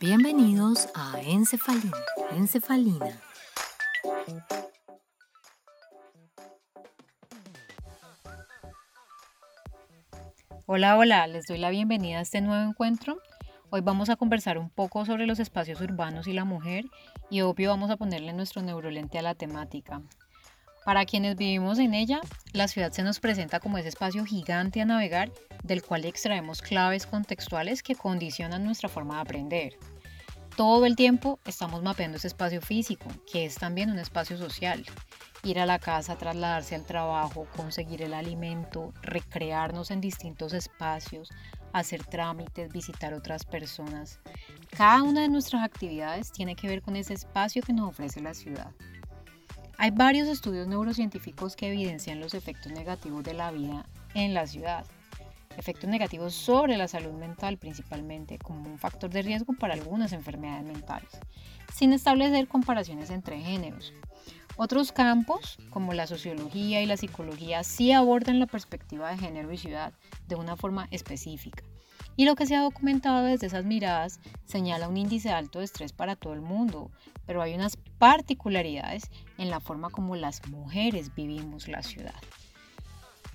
Bienvenidos a Encefalina. Encefalina. Hola, hola, les doy la bienvenida a este nuevo encuentro. Hoy vamos a conversar un poco sobre los espacios urbanos y la mujer y obvio vamos a ponerle nuestro neurolente a la temática. Para quienes vivimos en ella, la ciudad se nos presenta como ese espacio gigante a navegar del cual extraemos claves contextuales que condicionan nuestra forma de aprender. Todo el tiempo estamos mapeando ese espacio físico, que es también un espacio social. Ir a la casa, trasladarse al trabajo, conseguir el alimento, recrearnos en distintos espacios, hacer trámites, visitar otras personas. Cada una de nuestras actividades tiene que ver con ese espacio que nos ofrece la ciudad. Hay varios estudios neurocientíficos que evidencian los efectos negativos de la vida en la ciudad. Efectos negativos sobre la salud mental principalmente como un factor de riesgo para algunas enfermedades mentales, sin establecer comparaciones entre géneros. Otros campos, como la sociología y la psicología, sí abordan la perspectiva de género y ciudad de una forma específica. Y lo que se ha documentado desde esas miradas señala un índice alto de estrés para todo el mundo, pero hay unas particularidades en la forma como las mujeres vivimos la ciudad.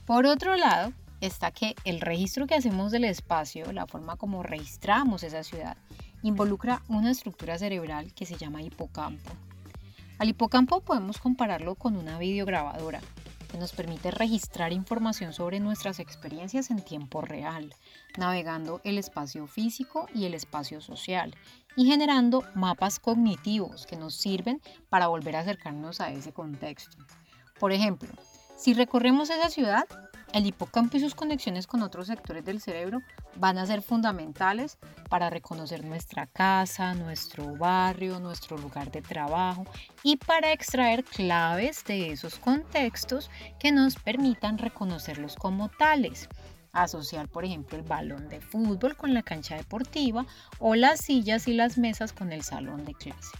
Por otro lado, está que el registro que hacemos del espacio, la forma como registramos esa ciudad, involucra una estructura cerebral que se llama hipocampo. Al hipocampo podemos compararlo con una videograbadora, que nos permite registrar información sobre nuestras experiencias en tiempo real, navegando el espacio físico y el espacio social y generando mapas cognitivos que nos sirven para volver a acercarnos a ese contexto. Por ejemplo, si recorremos esa ciudad, el hipocampo y sus conexiones con otros sectores del cerebro van a ser fundamentales para reconocer nuestra casa, nuestro barrio, nuestro lugar de trabajo y para extraer claves de esos contextos que nos permitan reconocerlos como tales. Asociar, por ejemplo, el balón de fútbol con la cancha deportiva o las sillas y las mesas con el salón de clase.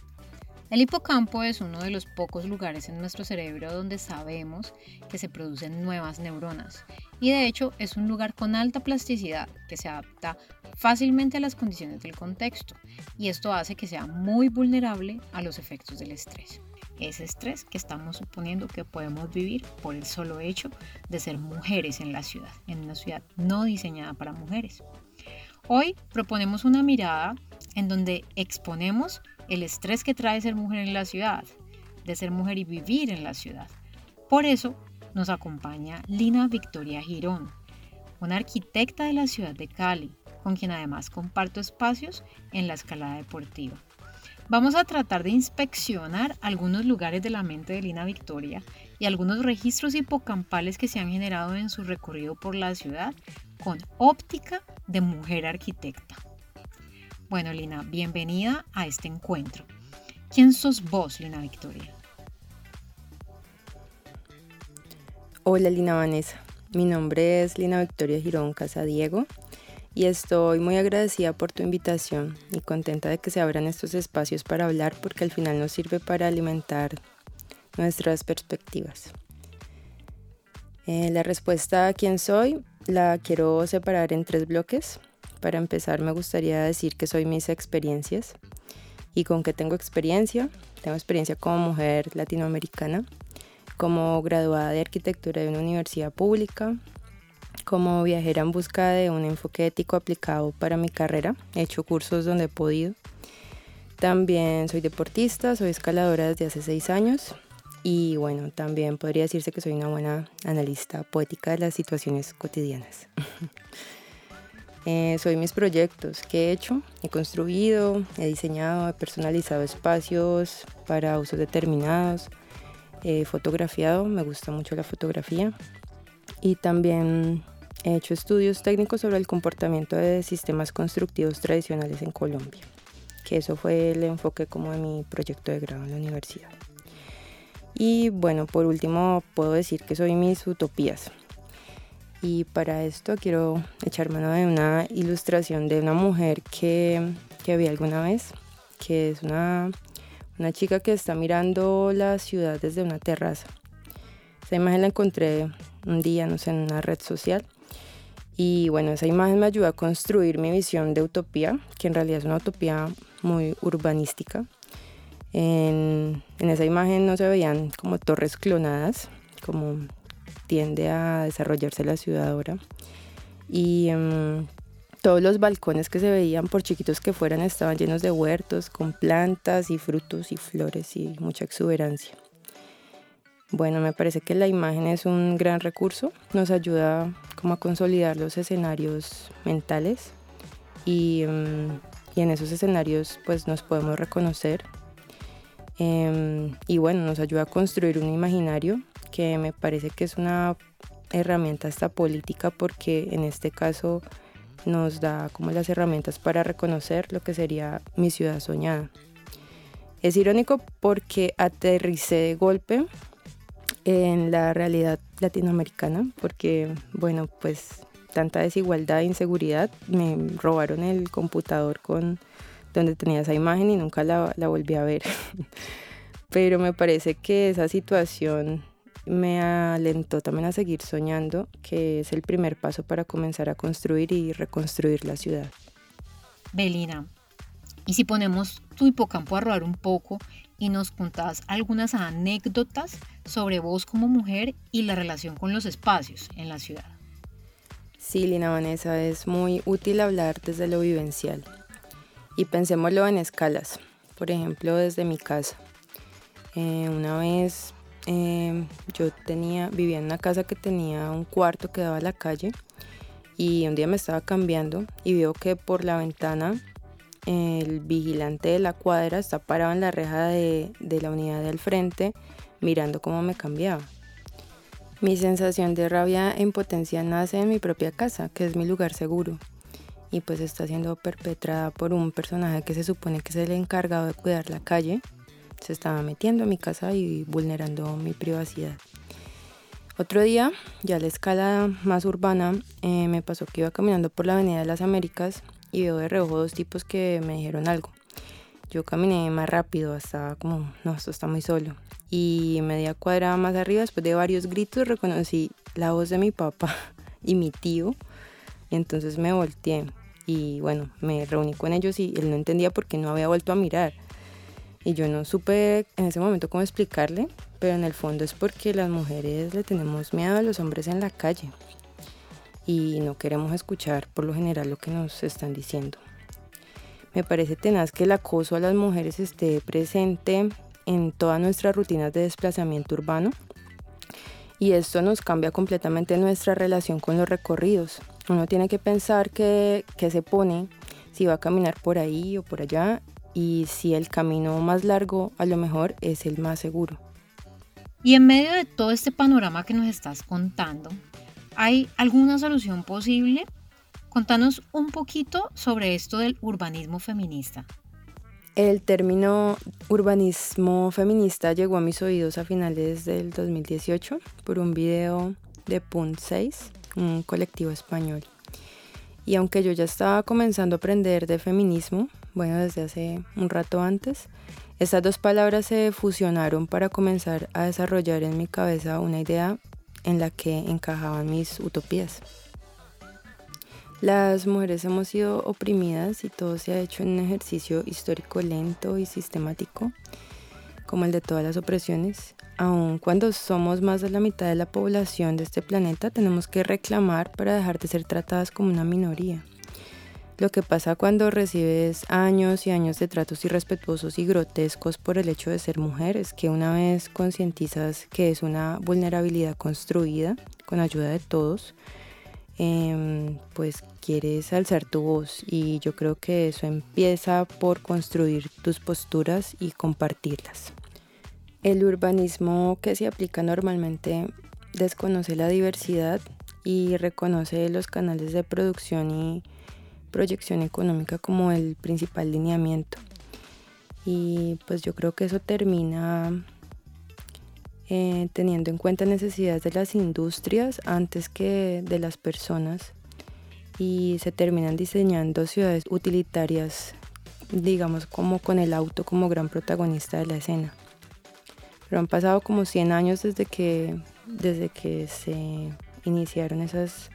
El hipocampo es uno de los pocos lugares en nuestro cerebro donde sabemos que se producen nuevas neuronas y de hecho es un lugar con alta plasticidad que se adapta fácilmente a las condiciones del contexto y esto hace que sea muy vulnerable a los efectos del estrés. Ese estrés que estamos suponiendo que podemos vivir por el solo hecho de ser mujeres en la ciudad, en una ciudad no diseñada para mujeres. Hoy proponemos una mirada en donde exponemos el estrés que trae ser mujer en la ciudad, de ser mujer y vivir en la ciudad. Por eso nos acompaña Lina Victoria Girón, una arquitecta de la ciudad de Cali, con quien además comparto espacios en la escalada deportiva. Vamos a tratar de inspeccionar algunos lugares de la mente de Lina Victoria y algunos registros hipocampales que se han generado en su recorrido por la ciudad con óptica de mujer arquitecta. Bueno, Lina, bienvenida a este encuentro. ¿Quién sos vos, Lina Victoria? Hola, Lina Vanessa. Mi nombre es Lina Victoria Girón Casadiego y estoy muy agradecida por tu invitación y contenta de que se abran estos espacios para hablar porque al final nos sirve para alimentar nuestras perspectivas. Eh, la respuesta a quién soy la quiero separar en tres bloques. Para empezar, me gustaría decir que soy mis experiencias y con qué tengo experiencia. Tengo experiencia como mujer latinoamericana, como graduada de arquitectura de una universidad pública, como viajera en busca de un enfoque ético aplicado para mi carrera. He hecho cursos donde he podido. También soy deportista, soy escaladora desde hace seis años y bueno, también podría decirse que soy una buena analista poética de las situaciones cotidianas. Eh, soy mis proyectos que he hecho, he construido, he diseñado, he personalizado espacios para usos determinados, he fotografiado, me gusta mucho la fotografía y también he hecho estudios técnicos sobre el comportamiento de sistemas constructivos tradicionales en Colombia, que eso fue el enfoque como de mi proyecto de grado en la universidad. Y bueno, por último puedo decir que soy mis utopías, y para esto quiero echar mano de una ilustración de una mujer que, que vi alguna vez, que es una, una chica que está mirando la ciudad desde una terraza. Esa imagen la encontré un día, no sé, en una red social. Y bueno, esa imagen me ayudó a construir mi visión de utopía, que en realidad es una utopía muy urbanística. En, esa imagen no se veían como torres clonadas, como tiende a desarrollarse la ciudad ahora. Y em, todos los balcones que se veían, por chiquitos que fueran, estaban llenos de huertos con plantas y frutos y flores y mucha exuberancia. Bueno, me parece que la imagen es un gran recurso, nos ayuda como a consolidar los escenarios mentales y, em, y en esos escenarios pues nos podemos reconocer em, y bueno, nos ayuda a construir un imaginario que me parece que es una herramienta hasta política porque en este caso nos da como las herramientas para reconocer lo que sería mi ciudad soñada. Es irónico porque aterricé de golpe en la realidad latinoamericana, porque, bueno, pues tanta desigualdad e inseguridad, me robaron el computador con donde tenía esa imagen y nunca la, la volví a ver. Pero me parece que esa situación me alentó también a seguir soñando, que es el primer paso para comenzar a construir y reconstruir la ciudad. Belina, y si ponemos tu hipocampo a rodar un poco y nos contás algunas anécdotas sobre vos como mujer y la relación con los espacios en la ciudad. Sí, Lina Vanessa, es muy útil hablar desde lo vivencial. Y pensémoslo en escalas. Por ejemplo, desde mi casa. Eh, una vez eh, yo tenía, vivía en una casa que tenía un cuarto que daba a la calle y un día me estaba cambiando y veo que por la ventana el vigilante de la cuadra está parado en la reja de, la unidad del frente mirando cómo me cambiaba. Mi sensación de rabia e impotencia nace en mi propia casa, que es mi lugar seguro, y pues está siendo perpetrada por un personaje que se supone que es el encargado de cuidar la calle. Se estaba metiendo en mi casa y vulnerando mi privacidad. Otro día, ya a la escala más urbana, eh, me pasó que iba caminando por la Avenida de las Américas y veo de reojo dos tipos que me dijeron algo. Yo caminé más rápido, hasta como, no, esto está muy solo. Y media cuadra más arriba, después de varios gritos, reconocí la voz de mi papá y mi tío. Y entonces me volteé y bueno, me reuní con ellos y él no entendía por qué no había vuelto a mirar. Y yo no supe en ese momento cómo explicarle, pero en el fondo es porque las mujeres le tenemos miedo a los hombres en la calle y no queremos escuchar por lo general lo que nos están diciendo. Me parece tenaz que el acoso a las mujeres esté presente en todas nuestras rutinas de desplazamiento urbano y esto nos cambia completamente nuestra relación con los recorridos. Uno tiene que pensar que, que se pone, si va a caminar por ahí o por allá y si el camino más largo a lo mejor es el más seguro. Y en medio de todo este panorama que nos estás contando, ¿Hay alguna solución posible? Contanos un poquito sobre esto del urbanismo feminista. El término urbanismo feminista llegó a mis oídos a finales del 2018 por un video de Punt 6, un colectivo español. Y aunque yo ya estaba comenzando a aprender de feminismo, bueno, desde hace un rato antes, estas dos palabras se fusionaron para comenzar a desarrollar en mi cabeza una idea en la que encajaban mis utopías. Las mujeres hemos sido oprimidas y todo se ha hecho en un ejercicio histórico lento y sistemático, como el de todas las opresiones. Aun cuando somos más de la mitad de la población de este planeta, tenemos que reclamar para dejar de ser tratadas como una minoría. Lo que pasa cuando recibes años y años de tratos irrespetuosos y grotescos por el hecho de ser mujer es que una vez concientizas que es una vulnerabilidad construida con ayuda de todos, em, pues quieres alzar tu voz y yo creo que eso empieza por construir tus posturas y compartirlas. El urbanismo que se aplica normalmente desconoce la diversidad y reconoce los canales de producción y proyección económica como el principal lineamiento. Y pues yo creo que eso termina eh, teniendo en cuenta necesidades de las industrias antes que de las personas y se terminan diseñando ciudades utilitarias, digamos como con el auto como gran protagonista de la escena. Pero han pasado como 100 años desde que desde que se iniciaron esas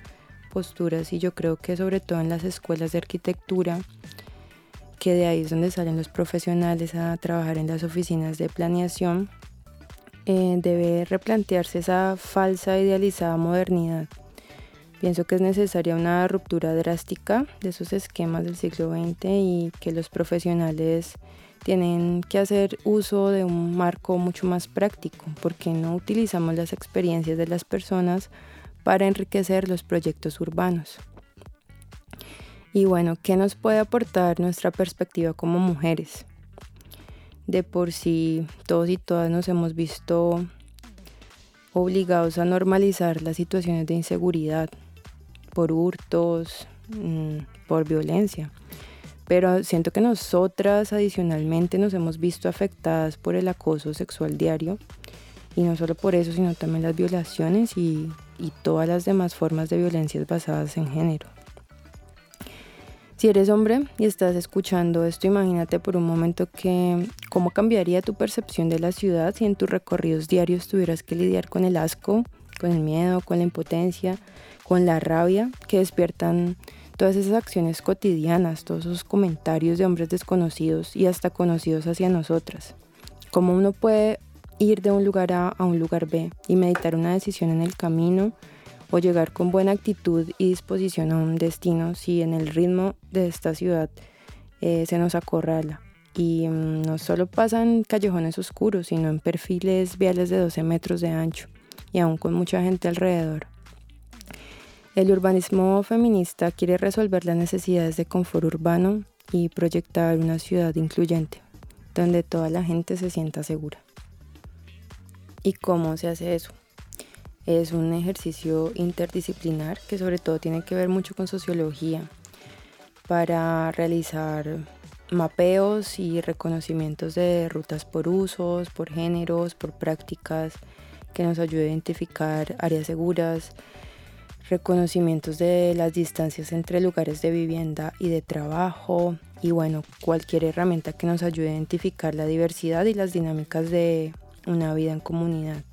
posturas y yo creo que sobre todo en las escuelas de arquitectura, que de ahí es donde salen los profesionales a trabajar en las oficinas de planeación, eh, debe replantearse esa falsa idealizada modernidad. Pienso que es necesaria una ruptura drástica de esos esquemas del siglo XX y que los profesionales tienen que hacer uso de un marco mucho más práctico, porque no utilizamos las experiencias de las personas para enriquecer los proyectos urbanos. Y bueno, ¿qué nos puede aportar nuestra perspectiva como mujeres? De por sí, todos y todas nos hemos visto obligados a normalizar las situaciones de inseguridad por hurtos, mm, por violencia. Pero siento que nosotras adicionalmente nos hemos visto afectadas por el acoso sexual diario y no solo por eso, sino también las violaciones y, todas las demás formas de violencias basadas en género. Si eres hombre y estás escuchando esto, imagínate por un momento que cómo cambiaría tu percepción de la ciudad si en tus recorridos diarios tuvieras que lidiar con el asco, con el miedo, con la impotencia, con la rabia que despiertan todas esas acciones cotidianas, todos esos comentarios de hombres desconocidos y hasta conocidos hacia nosotras. Cómo uno puede ir de un lugar A a un lugar B y meditar una decisión en el camino o llegar con buena actitud y disposición a un destino si en el ritmo de esta ciudad eh, se nos acorrala. Y mm, no solo pasan callejones oscuros, sino en perfiles viales de 12 metros de ancho y aún con mucha gente alrededor. El urbanismo feminista quiere resolver las necesidades de confort urbano y proyectar una ciudad incluyente, donde toda la gente se sienta segura. ¿Y cómo se hace eso? Es un ejercicio interdisciplinar que sobre todo tiene que ver mucho con sociología para realizar mapeos y reconocimientos de rutas por usos, por géneros, por prácticas que nos ayude a identificar áreas seguras, reconocimientos de las distancias entre lugares de vivienda y de trabajo y bueno, cualquier herramienta que nos ayude a identificar la diversidad y las dinámicas de una vida en comunidad.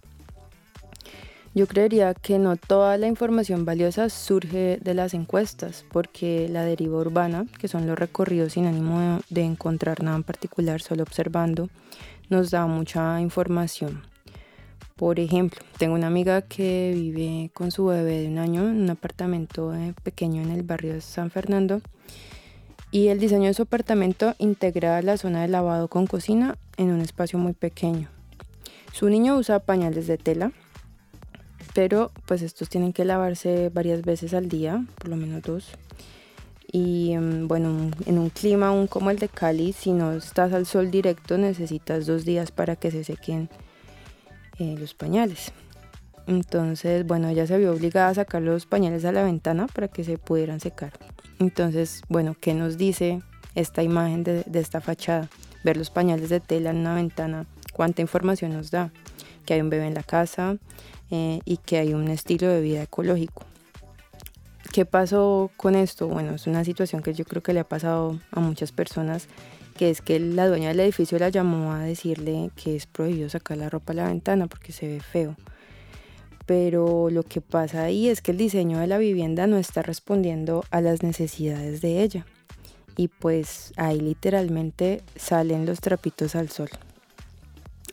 Yo creería que no toda la información valiosa surge de las encuestas, porque la deriva urbana, que son los recorridos sin ánimo de encontrar nada en particular, solo observando, nos da mucha información. Por ejemplo, tengo una amiga que vive con su bebé de un año en un apartamento eh, pequeño en el barrio de San Fernando y el diseño de su apartamento integra la zona de lavado con cocina en un espacio muy pequeño. Su niño usa pañales de tela, pero pues estos tienen que lavarse varias veces al día, por lo menos dos. Y em, bueno, en un clima aún como el de Cali, si no estás al sol directo, necesitas dos días para que se sequen eh, los pañales. Entonces, bueno, ella se vio obligada a sacar los pañales a la ventana para que se pudieran secar. Entonces, bueno, ¿qué nos dice esta imagen de, de esta fachada? Ver los pañales de tela en una ventana cuánta información nos da, que hay un bebé en la casa eh, y que hay un estilo de vida ecológico. ¿Qué pasó con esto? Bueno, es una situación que yo creo que le ha pasado a muchas personas, que es que la dueña del edificio la llamó a decirle que es prohibido sacar la ropa a la ventana porque se ve feo. Pero lo que pasa ahí es que el diseño de la vivienda no está respondiendo a las necesidades de ella. Y pues ahí literalmente salen los trapitos al sol.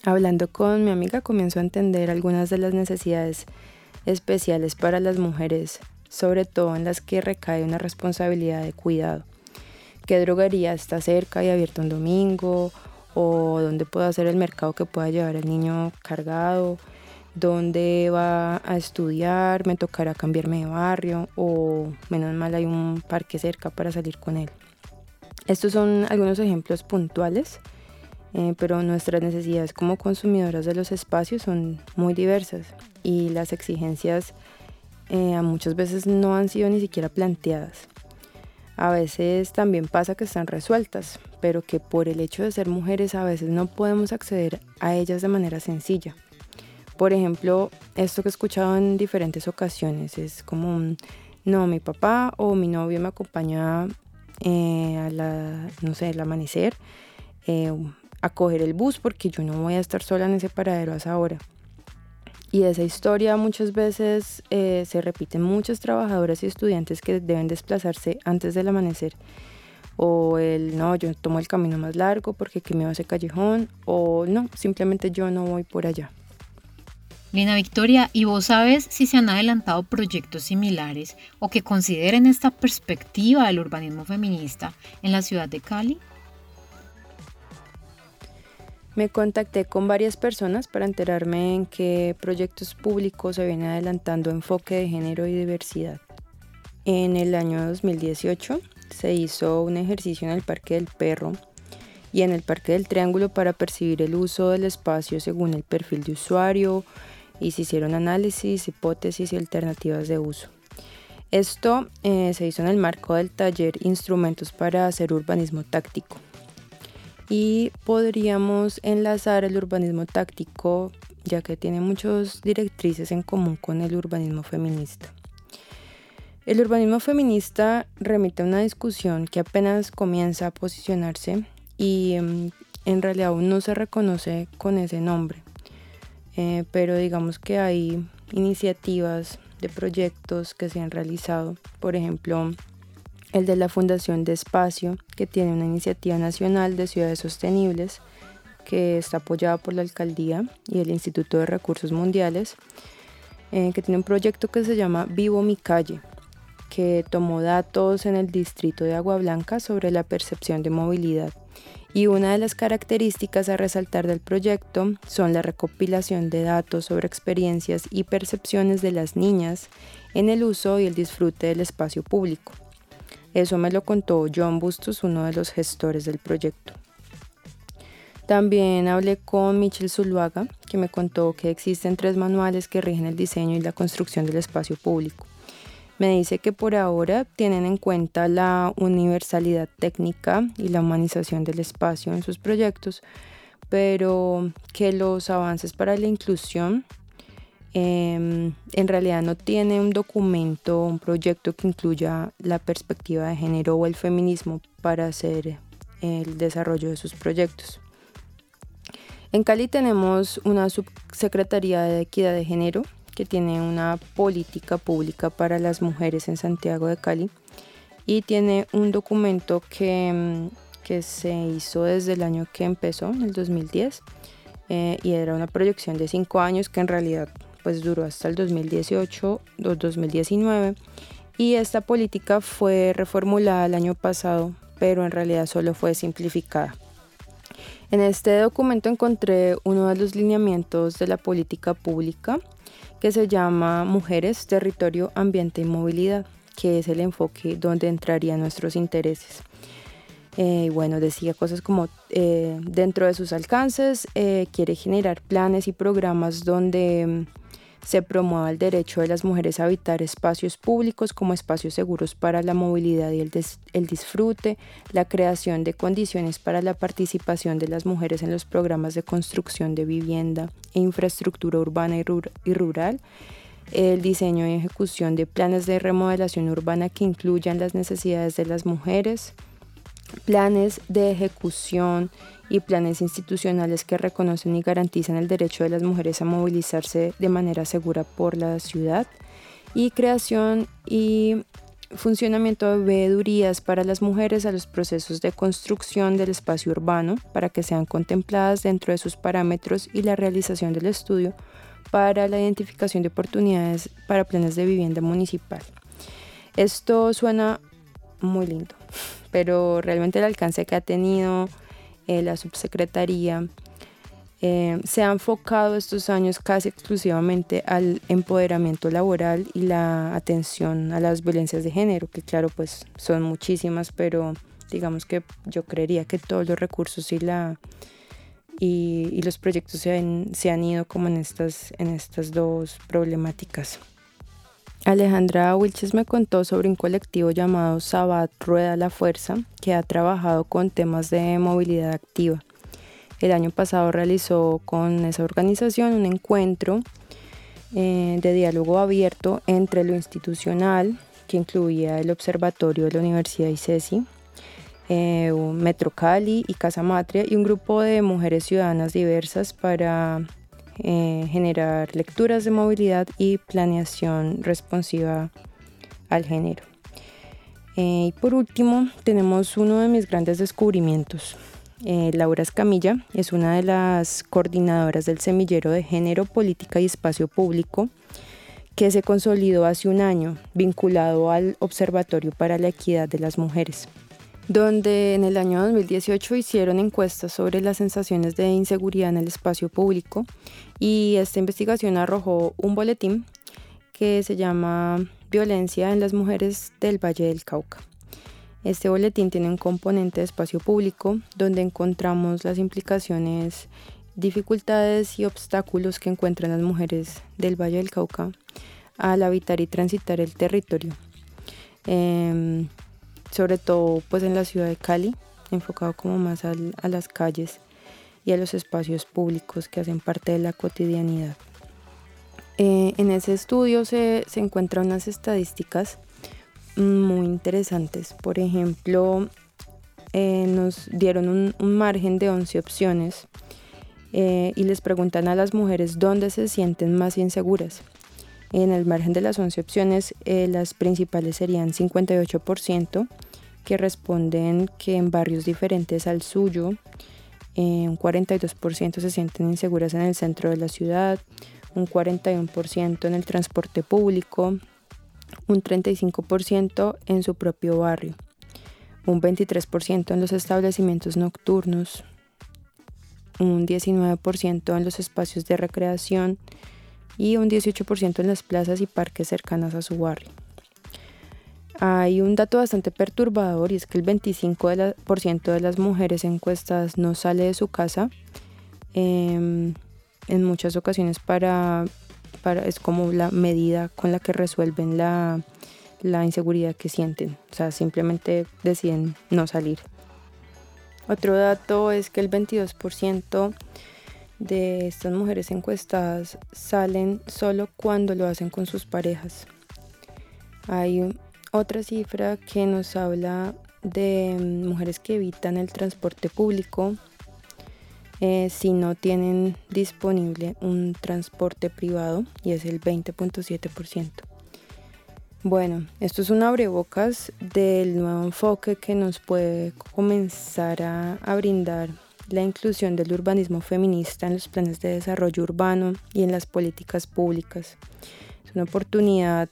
Hablando con mi amiga comienzo a entender algunas de las necesidades especiales para las mujeres, sobre todo en las que recae una responsabilidad de cuidado. ¿Qué droguería está cerca y abierta un domingo? ¿O dónde puedo hacer el mercado que pueda llevar al niño cargado? ¿Dónde va a estudiar? ¿Me tocará cambiarme de barrio? ¿O menos mal hay un parque cerca para salir con él? Estos son algunos ejemplos puntuales eh, pero nuestras necesidades como consumidoras de los espacios son muy diversas y las exigencias eh, muchas veces no han sido ni siquiera planteadas. A veces también pasa que están resueltas, pero que por el hecho de ser mujeres a veces no podemos acceder a ellas de manera sencilla. Por ejemplo, esto que he escuchado en diferentes ocasiones es como, no, mi papá o mi novio me acompaña eh, a la, no sé, el amanecer, a coger el bus porque yo no voy a estar sola en ese paradero a esa hora. y esa historia muchas veces eh, se repite en muchas trabajadoras y estudiantes que deben desplazarse antes del amanecer. O el no, yo tomo el camino más largo porque aquí me va ese callejón. O no, simplemente yo no voy por allá. Lina Victoria, ¿y vos sabes si se han adelantado proyectos similares o que consideren esta perspectiva del urbanismo feminista en la ciudad de Cali? Me contacté con varias personas para enterarme en qué proyectos públicos se viene adelantando enfoque de género y diversidad. En el año 2018 se hizo un ejercicio en el Parque del Perro y en el Parque del Triángulo para percibir el uso del espacio según el perfil de usuario y se hicieron análisis, hipótesis y alternativas de uso. Esto eh, se hizo en el marco del taller Instrumentos para hacer urbanismo táctico y podríamos enlazar el urbanismo táctico ya que tiene muchas directrices en común con el urbanismo feminista. El urbanismo feminista remite a una discusión que apenas comienza a posicionarse y mm, en realidad aún no se reconoce con ese nombre, eh, pero digamos que hay iniciativas de proyectos que se han realizado, por ejemplo, el de la Fundación de Espacio, que tiene una iniciativa nacional de ciudades sostenibles que está apoyada por la alcaldía y el Instituto de Recursos Mundiales, eh, que tiene un proyecto que se llama Vivo mi calle, que tomó datos en el distrito de Agua Blanca sobre la percepción de movilidad. Y una de las características a resaltar del proyecto son la recopilación de datos sobre experiencias y percepciones de las niñas en el uso y el disfrute del espacio público. Eso me lo contó John Bustos, uno de los gestores del proyecto. También hablé con Michel Zuluaga, que me contó que existen tres manuales que rigen el diseño y la construcción del espacio público. Me dice que por ahora tienen en cuenta la universalidad técnica y la humanización del espacio en sus proyectos, pero que los avances para la inclusión Em, en realidad no tiene un documento, un proyecto que incluya la perspectiva de género o el feminismo para hacer el desarrollo de sus proyectos. En Cali tenemos una subsecretaría de equidad de género que tiene una política pública para las mujeres en Santiago de Cali y tiene un documento que, em, que se hizo desde el año que empezó, en el 2010, eh, y era una proyección de cinco años que en realidad pues duró hasta el 2018 o 2019 y esta política fue reformulada el año pasado, pero en realidad solo fue simplificada. En este documento encontré uno de los lineamientos de la política pública que se llama Mujeres, Territorio, Ambiente y Movilidad, que es el enfoque donde entrarían nuestros intereses. Eh, bueno, decía cosas como eh, dentro de sus alcances, eh, quiere generar planes y programas donde se promueva el derecho de las mujeres a habitar espacios públicos como espacios seguros para la movilidad y el, disfrute, la creación de condiciones para la participación de las mujeres en los programas de construcción de vivienda e infraestructura urbana y, y rural, el diseño y ejecución de planes de remodelación urbana que incluyan las necesidades de las mujeres, planes de ejecución y planes institucionales que reconocen y garantizan el derecho de las mujeres a movilizarse de manera segura por la ciudad y creación y funcionamiento de veedurías para las mujeres a los procesos de construcción del espacio urbano para que sean contempladas dentro de sus parámetros y la realización del estudio para la identificación de oportunidades para planes de vivienda municipal. Esto suena muy lindo, pero realmente el alcance que ha tenido eh, la subsecretaría, eh, se ha enfocado estos años casi exclusivamente al empoderamiento laboral y la atención a las violencias de género, que claro, pues son muchísimas, pero digamos que yo creería que todos los recursos y la y, los proyectos se han, se han, ido como en estas, en estas dos problemáticas. Alejandra Wilches me contó sobre un colectivo llamado Sabat Rueda la Fuerza que ha trabajado con temas de movilidad activa. El año pasado realizó con esa organización un encuentro eh, de diálogo abierto entre lo institucional, que incluía el Observatorio de la Universidad ICESI, eh, Metro Cali y Casa Matria, y un grupo de mujeres ciudadanas diversas para eh, generar lecturas de movilidad y planeación responsiva al género. Eh, y por último, tenemos uno de mis grandes descubrimientos. Eh, Laura Escamilla es una de las coordinadoras del semillero de género, política y espacio público que se consolidó hace un año vinculado al Observatorio para la Equidad de las Mujeres, donde en el año 2018 hicieron encuestas sobre las sensaciones de inseguridad en el espacio público y esta investigación arrojó un boletín que se llama Violencia en las mujeres del Valle del Cauca. Este boletín tiene un componente de espacio público donde encontramos las implicaciones, dificultades y obstáculos que encuentran las mujeres del Valle del Cauca al habitar y transitar el territorio. Em, sobre todo pues en la ciudad de Cali, enfocado como más a las calles y a los espacios públicos que hacen parte de la cotidianidad. Eh, en ese estudio se, se encuentran unas estadísticas muy interesantes. Por ejemplo, eh, nos dieron un, margen de 11 opciones eh, y les preguntan a las mujeres dónde se sienten más inseguras. En el margen de las 11 opciones, las principales serían 58%, que responden que en barrios diferentes al suyo, un 42% se sienten inseguras en el centro de la ciudad, un 41% en el transporte público, un 35% en su propio barrio, un 23% en los establecimientos nocturnos, un 19% en los espacios de recreación y un 18% en las plazas y parques cercanas a su barrio. Hay un dato bastante perturbador y es que el 25% de, las mujeres encuestadas no sale de su casa. Em, en muchas ocasiones para, para, es como la medida con la que resuelven la, la inseguridad que sienten. O sea, simplemente deciden no salir. Otro dato es que el 22% de estas mujeres encuestadas salen solo cuando lo hacen con sus parejas. Hay otra cifra que nos habla de mujeres que evitan el transporte público eh, si no tienen disponible un transporte privado y es el 20.7%. Bueno, esto es un abrebocas del nuevo enfoque que nos puede comenzar a brindar la inclusión del urbanismo feminista en los planes de desarrollo urbano y en las políticas públicas. Es una oportunidad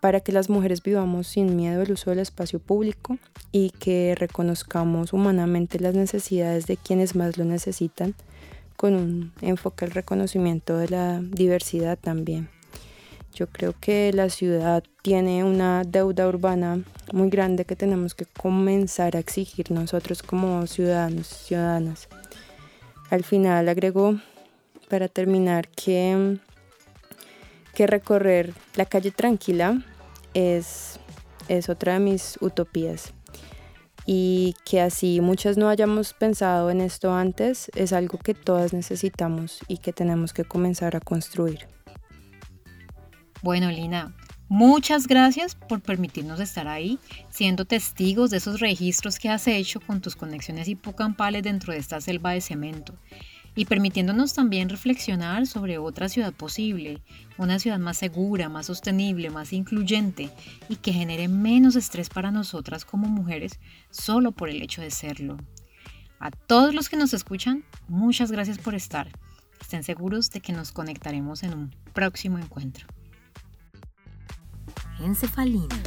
para que las mujeres vivamos sin miedo el uso del espacio público y que reconozcamos humanamente las necesidades de quienes más lo necesitan, con un enfoque al reconocimiento de la diversidad también. Yo creo que la ciudad tiene una deuda urbana muy grande que tenemos que comenzar a exigir nosotros como ciudadanos y ciudadanas. Al final agrego, para terminar, que que recorrer la calle tranquila es, es otra de mis utopías. Y que así muchas no hayamos pensado en esto antes, es algo que todas necesitamos y que tenemos que comenzar a construir. Bueno, Lina, muchas gracias por permitirnos estar ahí, siendo testigos de esos registros que has hecho con tus conexiones hipocampales dentro de esta selva de cemento y permitiéndonos también reflexionar sobre otra ciudad posible, una ciudad más segura, más sostenible, más incluyente y que genere menos estrés para nosotras como mujeres solo por el hecho de serlo. A todos los que nos escuchan, muchas gracias por estar. Estén seguros de que nos conectaremos en un próximo encuentro. Encefalina